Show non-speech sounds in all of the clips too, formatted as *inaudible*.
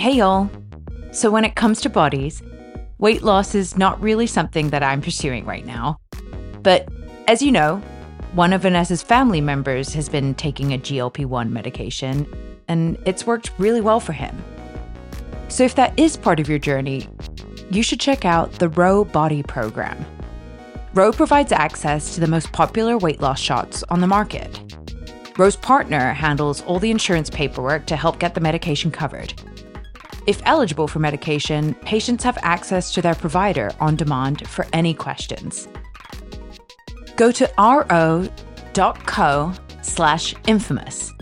Hey, y'all. So, when it comes to bodies, weight loss is not really something that I'm pursuing right now. But as you know, one of Vanessa's family members has been taking a GLP 1 medication, and it's worked really well for him. So, if that is part of your journey, you should check out the Ro Body Program. Ro provides access to the most popular weight loss shots on the market. Ro's partner handles all the insurance paperwork to help get the medication covered. If eligible for medication, patients have access to their provider on demand for any questions. Go to ro.co slash infamous.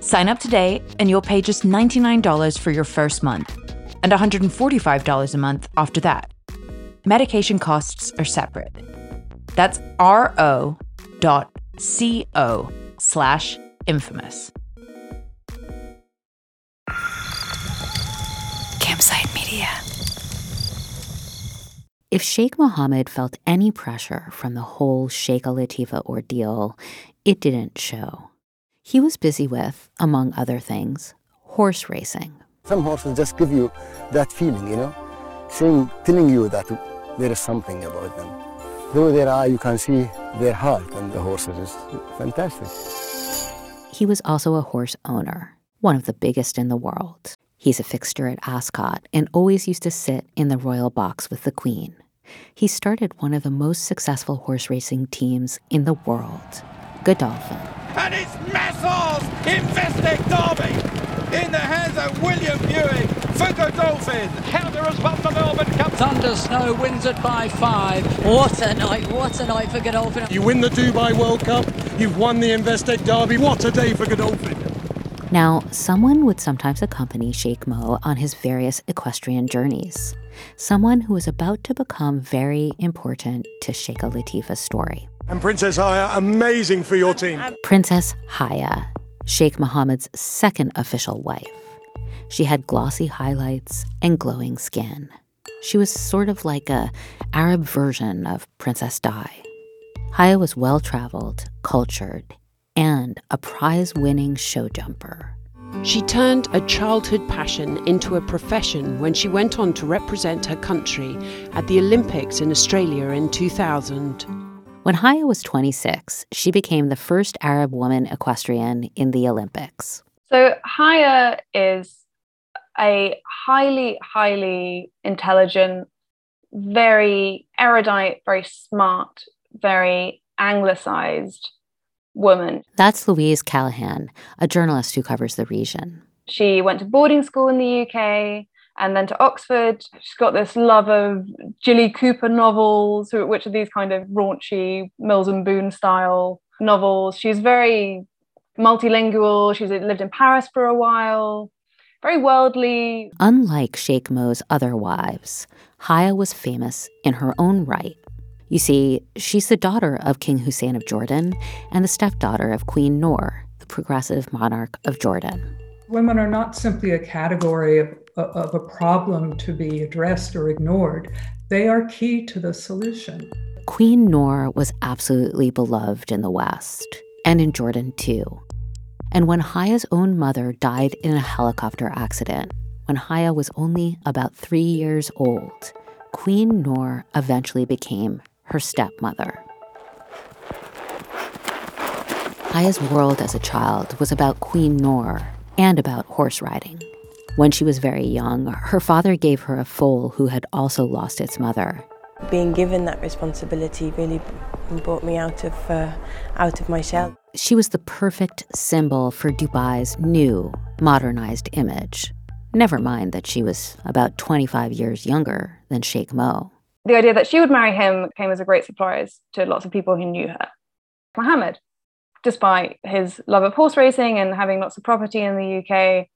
Sign up today and you'll pay just $99 for your first month and $145 a month after that. Medication costs are separate. That's ro.co slash infamous. If Sheikh Mohammed felt any pressure from the whole Sheikh Latifa ordeal, it didn't show. He was busy with, among other things, horse racing. Some horses just give you that feeling, you know, saying, telling you that there is something about them. Through their eye, you can see their heart, and the horses is fantastic. He was also a horse owner, one of the biggest in the world. He's a fixture at Ascot and always used to sit in the royal box with the Queen. He started one of the most successful horse racing teams in the world, Godolphin. And it's Masar's Investec Derby in the hands of William Buick for Godolphin. Helder has won the Melbourne Cup. Thunder Snow wins it by five. What a night, what a night for Godolphin. You win the Dubai World Cup, you've won the Investec Derby. What a day for Godolphin. Now, someone would sometimes accompany Sheikh Mo on his various equestrian journeys. Someone who was about to become very important to Sheikh Latifa's story. And Princess Haya, amazing for your team. Princess Haya, Sheikh Mohammed's second official wife. She had glossy highlights and glowing skin. She was sort of like a Arab version of Princess Di. Haya was well traveled, cultured, and a prize winning show jumper. She turned a childhood passion into a profession when she went on to represent her country at the Olympics in Australia in 2000. When Haya was 26, she became the first Arab woman equestrian in the Olympics. So, Haya is a highly, highly intelligent, very erudite, very smart, very anglicized woman. That's Louise Callaghan, a journalist who covers the region. She went to boarding school in the UK and then to Oxford. She's got this love of Jilly Cooper novels, which are these kind of raunchy Mills and Boon style novels. She's very multilingual. She's lived in Paris for a while, very worldly. Unlike Sheikh Mo's other wives, Haya was famous in her own right. You see, she's the daughter of King Hussein of Jordan and the stepdaughter of Queen Noor, the progressive monarch of Jordan. Women are not simply a category of, of a problem to be addressed or ignored, they are key to the solution. Queen Noor was absolutely beloved in the West, and in Jordan too. And when Haya's own mother died in a helicopter accident, when Haya was only about three years old, Queen Noor eventually became her stepmother. Haya's world as a child was about Queen Noor and about horse riding. When she was very young, her father gave her a foal who had also lost its mother. Being given that responsibility really brought me out of uh, out of my shell. She was the perfect symbol for Dubai's new, modernized image. Never mind that she was about 25 years younger than Sheikh Mo the idea that she would marry him came as a great surprise to lots of people who knew her. Mohammed, despite his love of horse racing and having lots of property in the UK,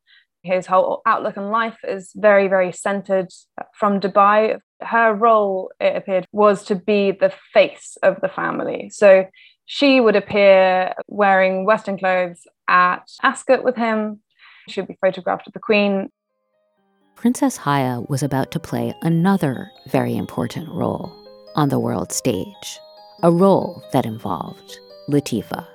his whole outlook on life is very, very centered from Dubai. Her role, it appeared, was to be the face of the family. So she would appear wearing Western clothes at Ascot with him. She would be photographed with the Queen Princess Haya was about to play another very important role on the world stage, a role that involved Latifa.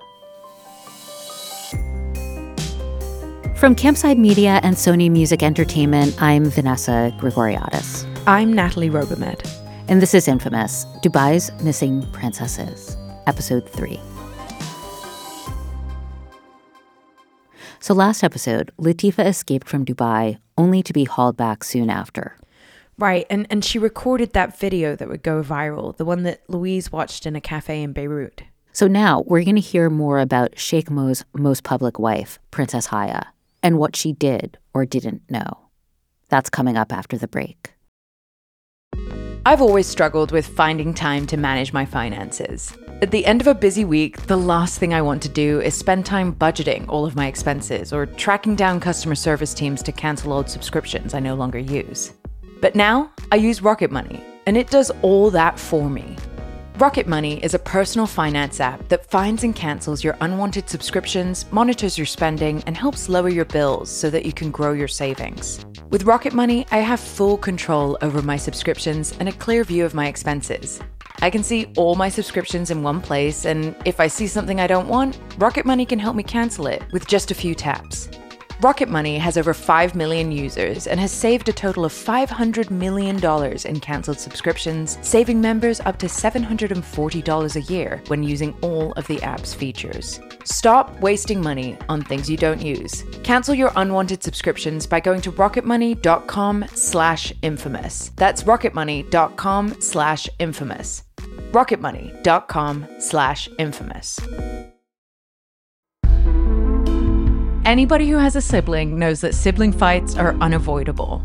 From Campside Media and Sony Music Entertainment, I'm Vanessa Grigoriadis. I'm Natalie Robehmed. And this is Infamous Dubai's Missing Princesses, Episode 3. So, last episode, Latifa escaped from Dubai only to be hauled back soon after. Right, and, and she recorded that video that would go viral, the one that Louise watched in a cafe in Beirut. So now we're going to hear more about Sheikh Mo's most public wife, Princess Haya, and what she did or didn't know. That's coming up after the break. I've always struggled with finding time to manage my finances. At the end of a busy week, the last thing I want to do is spend time budgeting all of my expenses or tracking down customer service teams to cancel old subscriptions I no longer use. But now I use Rocket Money, and it does all that for me. Rocket Money is a personal finance app that finds and cancels your unwanted subscriptions, monitors your spending, and helps lower your bills so that you can grow your savings. With Rocket Money, I have full control over my subscriptions and a clear view of my expenses. I can see all my subscriptions in one place, and if I see something I don't want, Rocket Money can help me cancel it with just a few taps. Rocket Money has over 5 million users and has saved a total of $500 million in cancelled subscriptions, saving members up to $740 a year when using all of the app's features. Stop wasting money on things you don't use. Cancel your unwanted subscriptions by going to rocketmoney.com slash infamous. That's rocketmoney.com slash infamous. rocketmoney.com slash infamous. Anybody who has a sibling knows that sibling fights are unavoidable.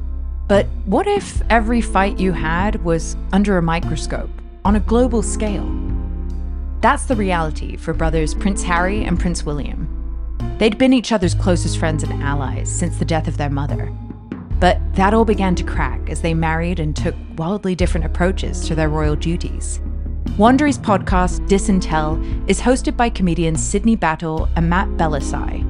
But what if every fight you had was under a microscope, on a global scale? That's the reality for brothers Prince Harry and Prince William. They'd been each other's closest friends and allies since the death of their mother. But that all began to crack as they married and took wildly different approaches to their royal duties. Wondery's podcast, Diss and Tell, is hosted by comedians Sydney Battle and Matt Bellassai.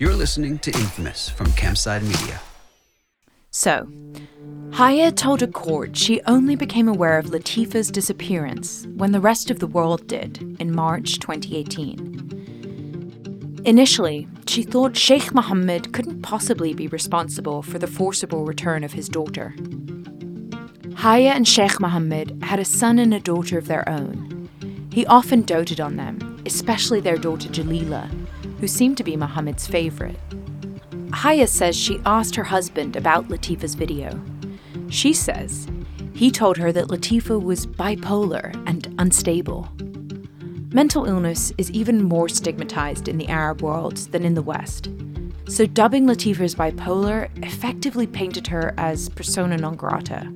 You're listening to Infamous from Campside Media. So, Haya told a court she only became aware of Latifa's disappearance when the rest of the world did in March 2018. Initially, she thought Sheikh Mohammed couldn't possibly be responsible for the forcible return of his daughter. Haya and Sheikh Mohammed had a son and a daughter of their own. He often doted on them, especially their daughter Jalila, who seemed to be Mohammed's favorite. Haya says she asked her husband about Latifa's video. She says he told her that Latifa was bipolar and unstable. Mental illness is even more stigmatized in the Arab world than in the West. So, dubbing Latifa as bipolar effectively painted her as persona non grata.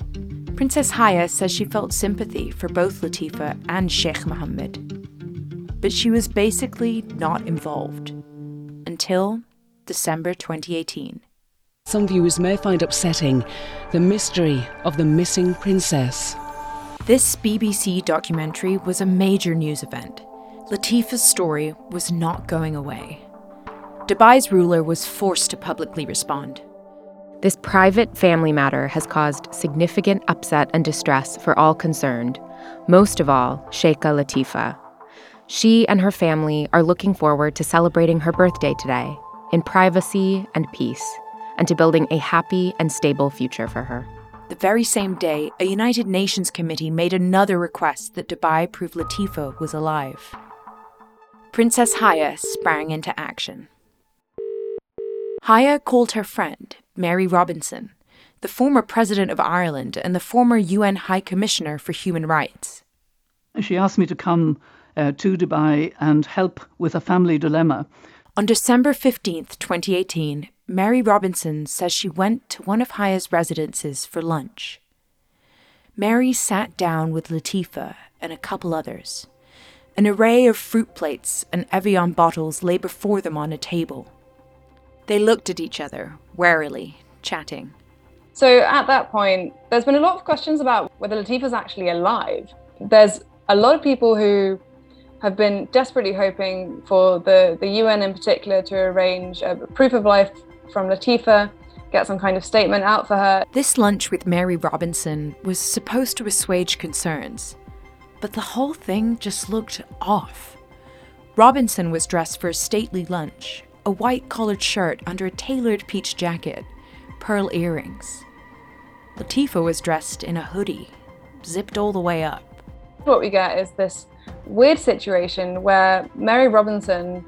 Princess Haya says she felt sympathy for both Latifa and Sheikh Mohammed but she was basically not involved until December 2018. Some viewers may find upsetting the mystery of the missing princess. This BBC documentary was a major news event. Latifa's story was not going away. Dubai's ruler was forced to publicly respond. This private family matter has caused significant upset and distress for all concerned, most of all, Sheikha Latifa, she and her family are looking forward to celebrating her birthday today in privacy and peace, and to building a happy and stable future for her. The very same day, a United Nations committee made another request that Dubai prove Latifa was alive. Princess Haya sprang into action. Haya called her friend, Mary Robinson, the former President of Ireland and the former UN High Commissioner for Human Rights. She asked me to come uh, to Dubai and help with a family dilemma. On December 15th, 2018, Mary Robinson says she went to one of Haya's residences for lunch. Mary sat down with Latifa and a couple others. An array of fruit plates and Evian bottles lay before them on a table. They looked at each other, warily, chatting. So at that point, there's been a lot of questions about whether Latifa's actually alive. There's a lot of people who have been desperately hoping for the, the UN in particular to arrange a proof of life from Latifa, get some kind of statement out for her. This lunch with Mary Robinson was supposed to assuage concerns, but the whole thing just looked off. Robinson was dressed for a stately lunch, a white collared shirt under a tailored peach jacket, pearl earrings. Latifa was dressed in a hoodie, zipped all the way up. What we get is this weird situation where Mary Robinson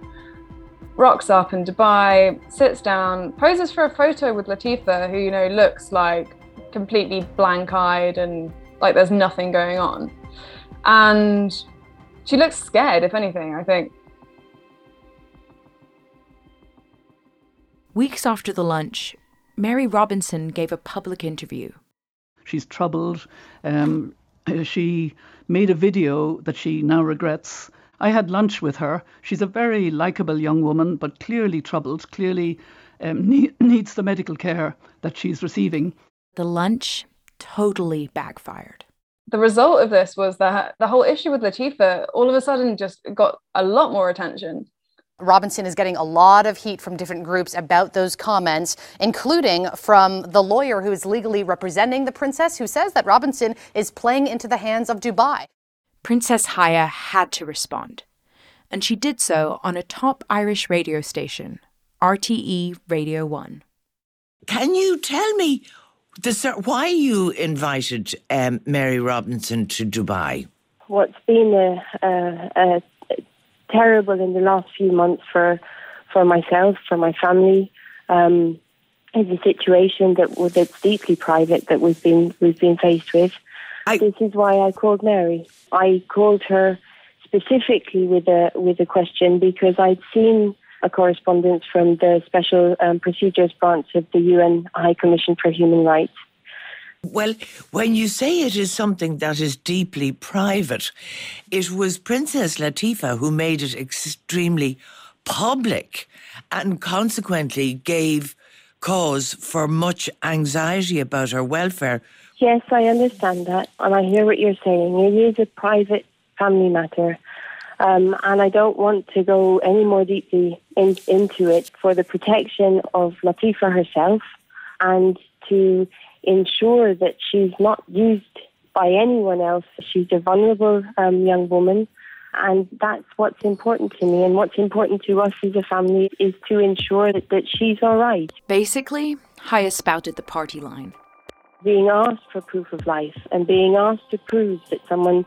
rocks up in Dubai, sits down, poses for a photo with Latifa, who, you know, looks like completely blank eyed and like there's nothing going on. And she looks scared, if anything, I think. Weeks after the lunch, Mary Robinson gave a public interview. She's troubled. Um, she made a video that she now regrets. I had lunch with her. She's a very likable young woman, but clearly troubled, clearly um, *laughs* ne- needs the medical care that she's receiving. The lunch totally backfired. The result of this was that the whole issue with Latifa all of a sudden just got a lot more attention. Robinson is getting a lot of heat from different groups about those comments, including from the lawyer who is legally representing the princess, who says that Robinson is playing into the hands of Dubai. Princess Haya had to respond, and she did so on a top Irish radio station, RTE Radio 1. Can you tell me the, why you invited um, Mary Robinson to Dubai? What's been a, a, a terrible in the last few months for for myself, for my family. Um, is a situation that that's deeply private that we've been we've been faced with. I, this is why I called Mary. I called her specifically with a with a question because I'd seen a correspondence from the Special um, Procedures Branch of the UN High Commission for Human Rights well, when you say it is something that is deeply private, it was Princess Latifa who made it extremely public and consequently gave cause for much anxiety about her welfare. Yes, I understand that, and I hear what you're saying. It is a private family matter, um, and I don't want to go any more deeply in, into it for the protection of Latifa herself and to ensure that she's not used by anyone else. She's a vulnerable um, young woman. And that's what's important to me. And what's important to us as a family is to ensure that, that she's all right. Basically, Haya spouted the party line. Being asked for proof of life and being asked to prove that someone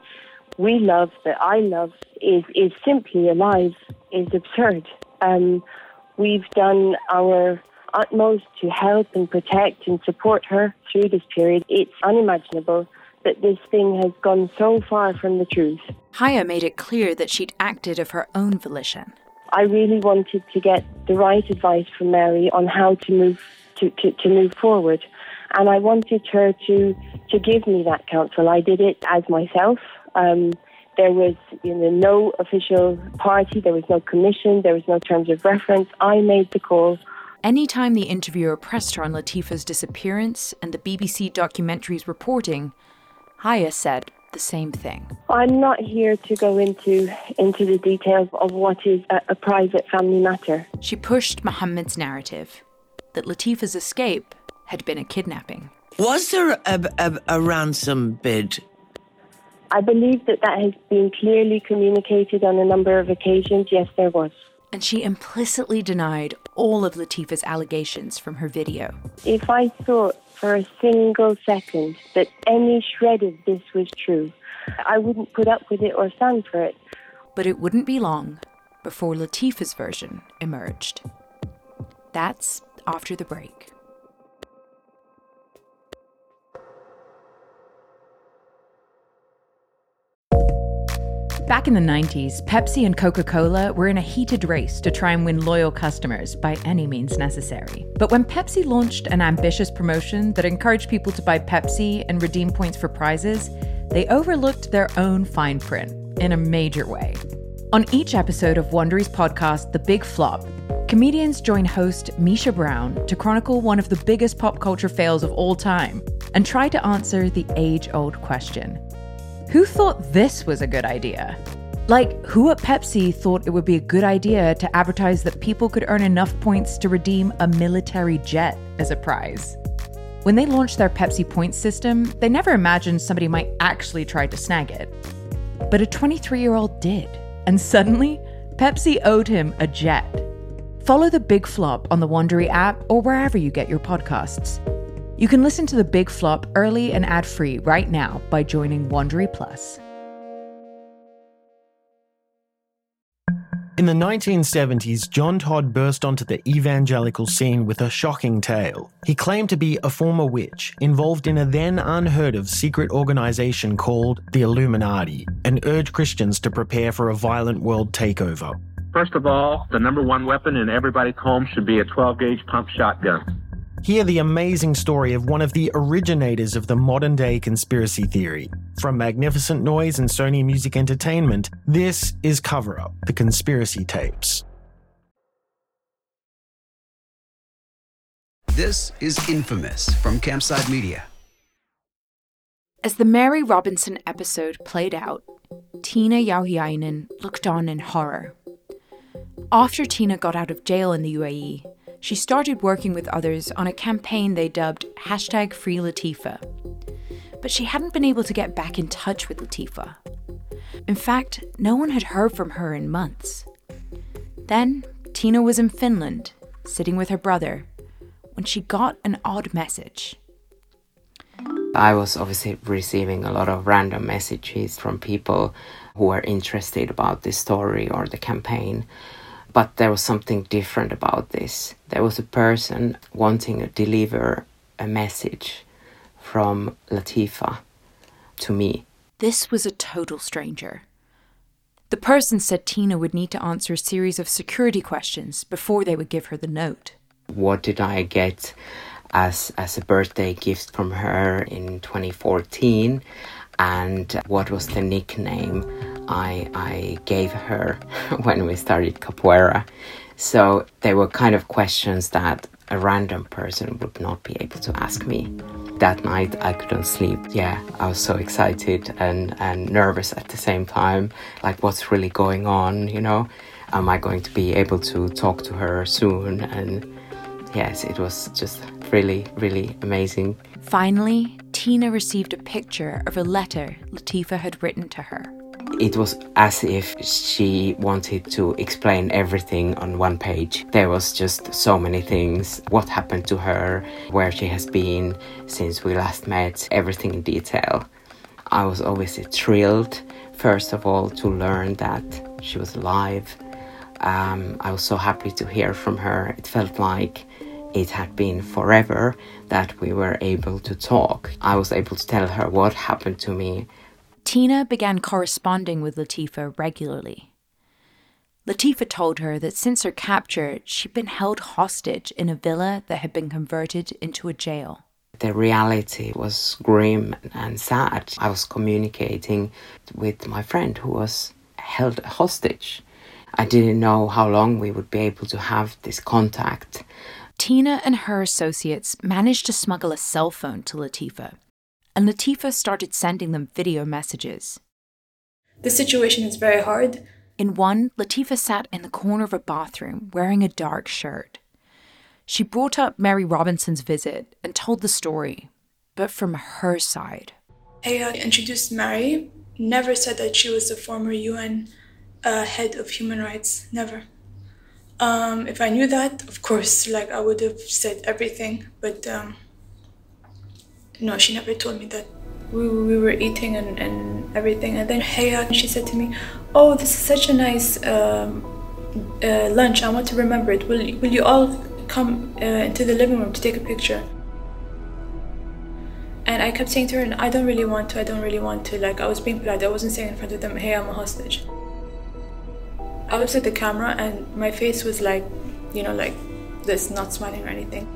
we love, that I love, is, is simply alive is absurd. Um, we've done our utmost to help and protect and support her through this period. It's unimaginable that this thing has gone so far from the truth. Haya made it clear that she'd acted of her own volition. I really wanted to get the right advice from Mary on how to move to, to, to move forward. And I wanted her to to give me that counsel. I did it as myself. Um, there was you know, no official party, there was no commission, there was no terms of reference. I made the call Anytime the interviewer pressed her on Latifa's disappearance and the BBC documentary's reporting, Haya said the same thing. I'm not here to go into into the details of what is a, a private family matter. She pushed Mohammed's narrative that Latifa's escape had been a kidnapping. Was there a, a, a ransom bid? I believe that that has been clearly communicated on a number of occasions. Yes, there was and she implicitly denied all of Latifa's allegations from her video. If I thought for a single second that any shred of this was true, I wouldn't put up with it or stand for it. But it wouldn't be long before Latifa's version emerged. That's after the break. Back in the 90s, Pepsi and Coca Cola were in a heated race to try and win loyal customers by any means necessary. But when Pepsi launched an ambitious promotion that encouraged people to buy Pepsi and redeem points for prizes, they overlooked their own fine print in a major way. On each episode of Wondery's podcast, The Big Flop, comedians join host Misha Brown to chronicle one of the biggest pop culture fails of all time and try to answer the age old question Who thought this was a good idea? Like, who at Pepsi thought it would be a good idea to advertise that people could earn enough points to redeem a military jet as a prize? When they launched their Pepsi points system, they never imagined somebody might actually try to snag it. But a 23 year old did, and suddenly, Pepsi owed him a jet. Follow the Big Flop on the Wondery app or wherever you get your podcasts. You can listen to the Big Flop early and ad free right now by joining Wondery Plus. In the 1970s, John Todd burst onto the evangelical scene with a shocking tale. He claimed to be a former witch involved in a then unheard of secret organization called the Illuminati and urged Christians to prepare for a violent world takeover. First of all, the number one weapon in everybody's home should be a 12 gauge pump shotgun. Hear the amazing story of one of the originators of the modern day conspiracy theory. From Magnificent Noise and Sony Music Entertainment, this is Cover Up The Conspiracy Tapes. This is Infamous from Campside Media. As the Mary Robinson episode played out, Tina Jauhiainen looked on in horror. After Tina got out of jail in the UAE, she started working with others on a campaign they dubbed hashtag Free Latifa. But she hadn't been able to get back in touch with Latifa. In fact, no one had heard from her in months. Then, Tina was in Finland, sitting with her brother, when she got an odd message. I was obviously receiving a lot of random messages from people who were interested about this story or the campaign. But there was something different about this. There was a person wanting to deliver a message from Latifa to me. This was a total stranger. The person said Tina would need to answer a series of security questions before they would give her the note. What did I get as as a birthday gift from her in 2014? And what was the nickname I, I gave her *laughs* when we started capoeira. So they were kind of questions that a random person would not be able to ask me. That night I couldn't sleep. Yeah, I was so excited and, and nervous at the same time. Like, what's really going on, you know? Am I going to be able to talk to her soon? And yes, it was just really, really amazing. Finally, Tina received a picture of a letter Latifa had written to her. It was as if she wanted to explain everything on one page. There was just so many things what happened to her, where she has been since we last met, everything in detail. I was obviously thrilled, first of all, to learn that she was alive. Um, I was so happy to hear from her. It felt like it had been forever that we were able to talk. I was able to tell her what happened to me Tina began corresponding with Latifa regularly. Latifa told her that since her capture, she'd been held hostage in a villa that had been converted into a jail. The reality was grim and sad. I was communicating with my friend who was held hostage. I didn't know how long we would be able to have this contact. Tina and her associates managed to smuggle a cell phone to Latifa and Latifa started sending them video messages. The situation is very hard. In one, Latifa sat in the corner of a bathroom wearing a dark shirt. She brought up Mary Robinson's visit and told the story, but from her side. I uh, introduced Mary, never said that she was the former UN uh, head of human rights, never. Um, if I knew that, of course, like I would have said everything, but um, no, she never told me that. We, we were eating and, and everything, and then Haya, she said to me, "Oh, this is such a nice um, uh, lunch. I want to remember it. Will will you all come uh, into the living room to take a picture?" And I kept saying to her, "I don't really want to. I don't really want to." Like I was being polite. I wasn't saying in front of them, "Hey, I'm a hostage." I looked at the camera, and my face was like, you know, like this, not smiling or anything.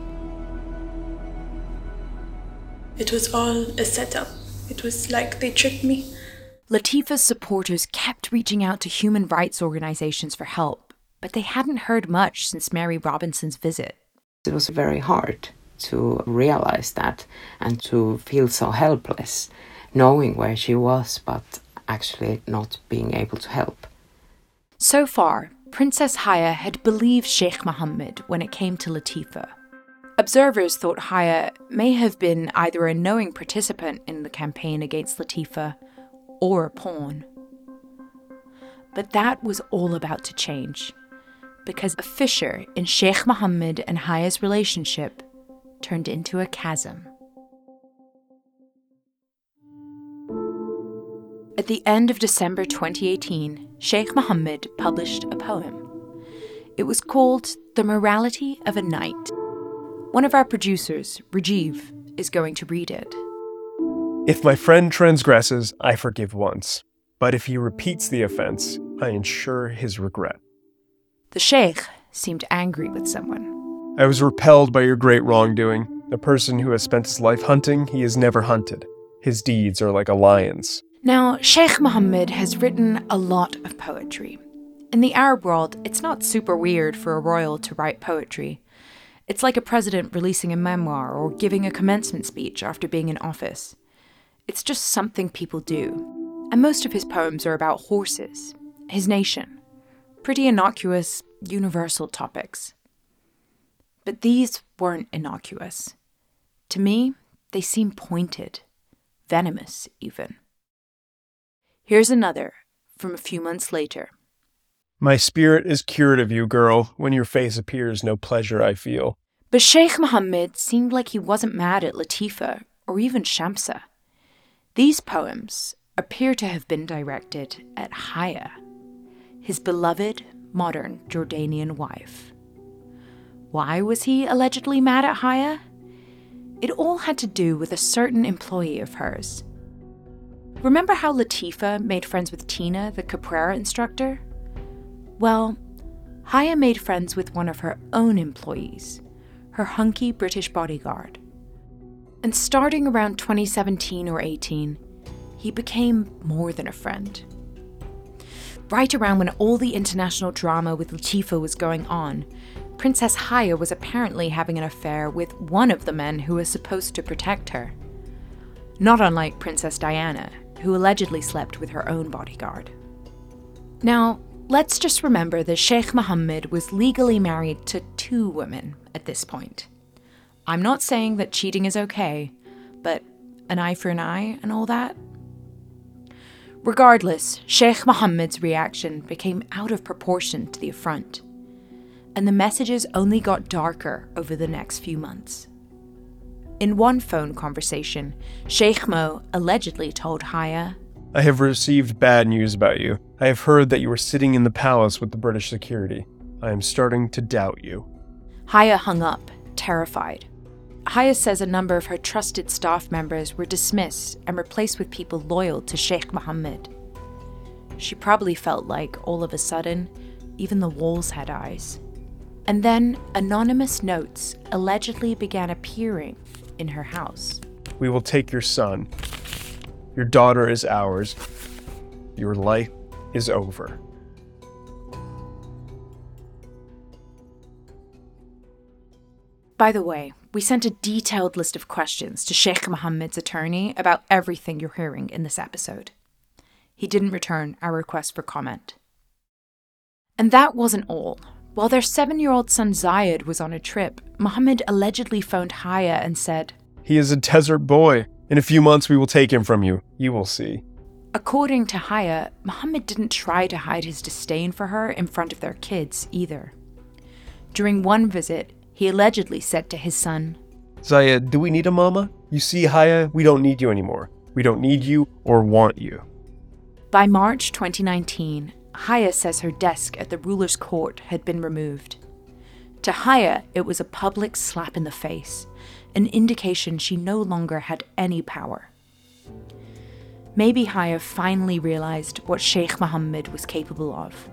It was all a setup. It was like they tricked me. Latifa's supporters kept reaching out to human rights organizations for help, but they hadn't heard much since Mary Robinson's visit. It was very hard to realize that and to feel so helpless, knowing where she was, but actually not being able to help. So far, Princess Haya had believed Sheikh Mohammed when it came to Latifa. Observers thought Haya may have been either a knowing participant in the campaign against Latifa or a pawn. But that was all about to change, because a fissure in Sheikh Mohammed and Haya's relationship turned into a chasm. At the end of December 2018, Sheikh Mohammed published a poem. It was called The Morality of a Knight. One of our producers, Rajiv, is going to read it. If my friend transgresses, I forgive once. But if he repeats the offense, I ensure his regret. The Sheikh seemed angry with someone. I was repelled by your great wrongdoing. A person who has spent his life hunting, he is never hunted. His deeds are like a lion's. Now, Sheikh Mohammed has written a lot of poetry. In the Arab world, it's not super weird for a royal to write poetry. It's like a president releasing a memoir or giving a commencement speech after being in office. It's just something people do. And most of his poems are about horses, his nation. Pretty innocuous, universal topics. But these weren't innocuous. To me, they seem pointed, venomous even. Here's another from a few months later. My spirit is cured of you, girl. When your face appears, no pleasure I feel. But Sheikh Mohammed seemed like he wasn't mad at Latifa or even Shamsa. These poems appear to have been directed at Haya, his beloved modern Jordanian wife. Why was he allegedly mad at Haya? It all had to do with a certain employee of hers. Remember how Latifa made friends with Tina, the Capoeira instructor? Well, Haya made friends with one of her own employees, her hunky British bodyguard. And starting around 2017 or 18, he became more than a friend. Right around when all the international drama with Latifa was going on, Princess Haya was apparently having an affair with one of the men who was supposed to protect her. Not unlike Princess Diana, who allegedly slept with her own bodyguard. Now, let's just remember that Sheikh Mohammed was legally married to two women at this point. I'm not saying that cheating is okay, but an eye for an eye and all that? Regardless, Sheikh Mohammed's reaction became out of proportion to the affront, and the messages only got darker over the next few months. In one phone conversation, Sheikh Mo allegedly told Haya, I have received bad news about you. I have heard that you were sitting in the palace with the British security. I am starting to doubt you. Haya hung up, terrified. Haya says a number of her trusted staff members were dismissed and replaced with people loyal to Sheikh Mohammed. She probably felt like, all of a sudden, even the walls had eyes. And then anonymous notes allegedly began appearing in her house. We will take your son. Your daughter is ours. Your life is over. By the way, we sent a detailed list of questions to Sheikh Mohammed's attorney about everything you're hearing in this episode. He didn't return our request for comment. And that wasn't all. While their seven year old son Zayed was on a trip, Mohammed allegedly phoned Haya and said, He is a desert boy. In a few months, we will take him from you. You will see. According to Haya, Mohammed didn't try to hide his disdain for her in front of their kids either. During one visit, he allegedly said to his son, Zayed, do we need a mama? You see, Haya, we don't need you anymore. We don't need you or want you. By March 2019, Haya says her desk at the ruler's court had been removed. To Haya, it was a public slap in the face, an indication she no longer had any power. Maybe Haya finally realized what Sheikh Mohammed was capable of.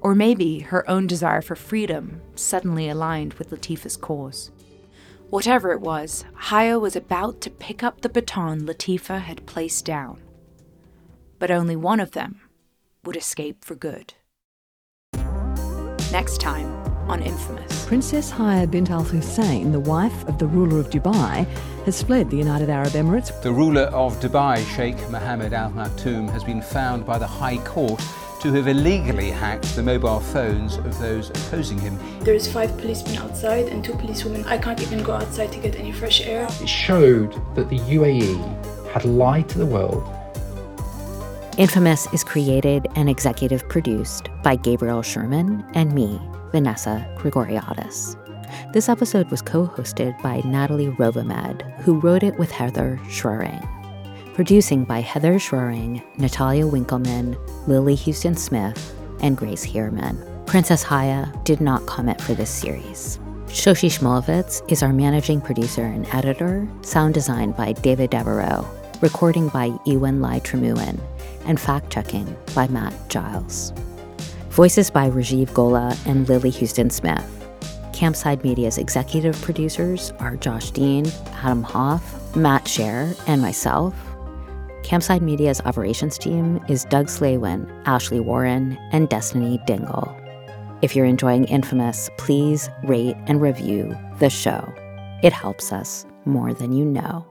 Or maybe her own desire for freedom suddenly aligned with Latifa's cause. Whatever it was, Haya was about to pick up the baton Latifa had placed down. But only one of them would escape for good. Next time on Infamous. Princess Haya bint Al Hussein, the wife of the ruler of Dubai, has fled the United Arab Emirates. The ruler of Dubai, Sheikh Mohammed Al Maktoum, has been found by the High Court to have illegally hacked the mobile phones of those opposing him. There's five policemen outside and two policewomen. I can't even go outside to get any fresh air. It showed that the UAE had lied to the world. Infamous is created and executive produced by Gabriel Sherman and me, Vanessa Grigoriadis. This episode was co hosted by Natalie Robehmed, who wrote it with Heather Schroering. Producing by Heather Schroering, Natalia Winkleman, Lily Houston Smith, and Grace Heerman. Princess Haya did not comment for this series. Shoshi Shmulevitz is our managing producer and editor, sound design by David Devereaux, recording by Ewan Lai Tremuan, and fact checking by Matt Giles. Voices by Rajiv Gola and Lily Houston Smith. Campside Media's executive producers are Josh Dean, Adam Hoff, Matt Scher, and myself. Campside Media's operations team is Doug Slaywin, Ashley Warren, and Destiny Dingle. If you're enjoying Infamous, please rate and review the show. It helps us more than you know.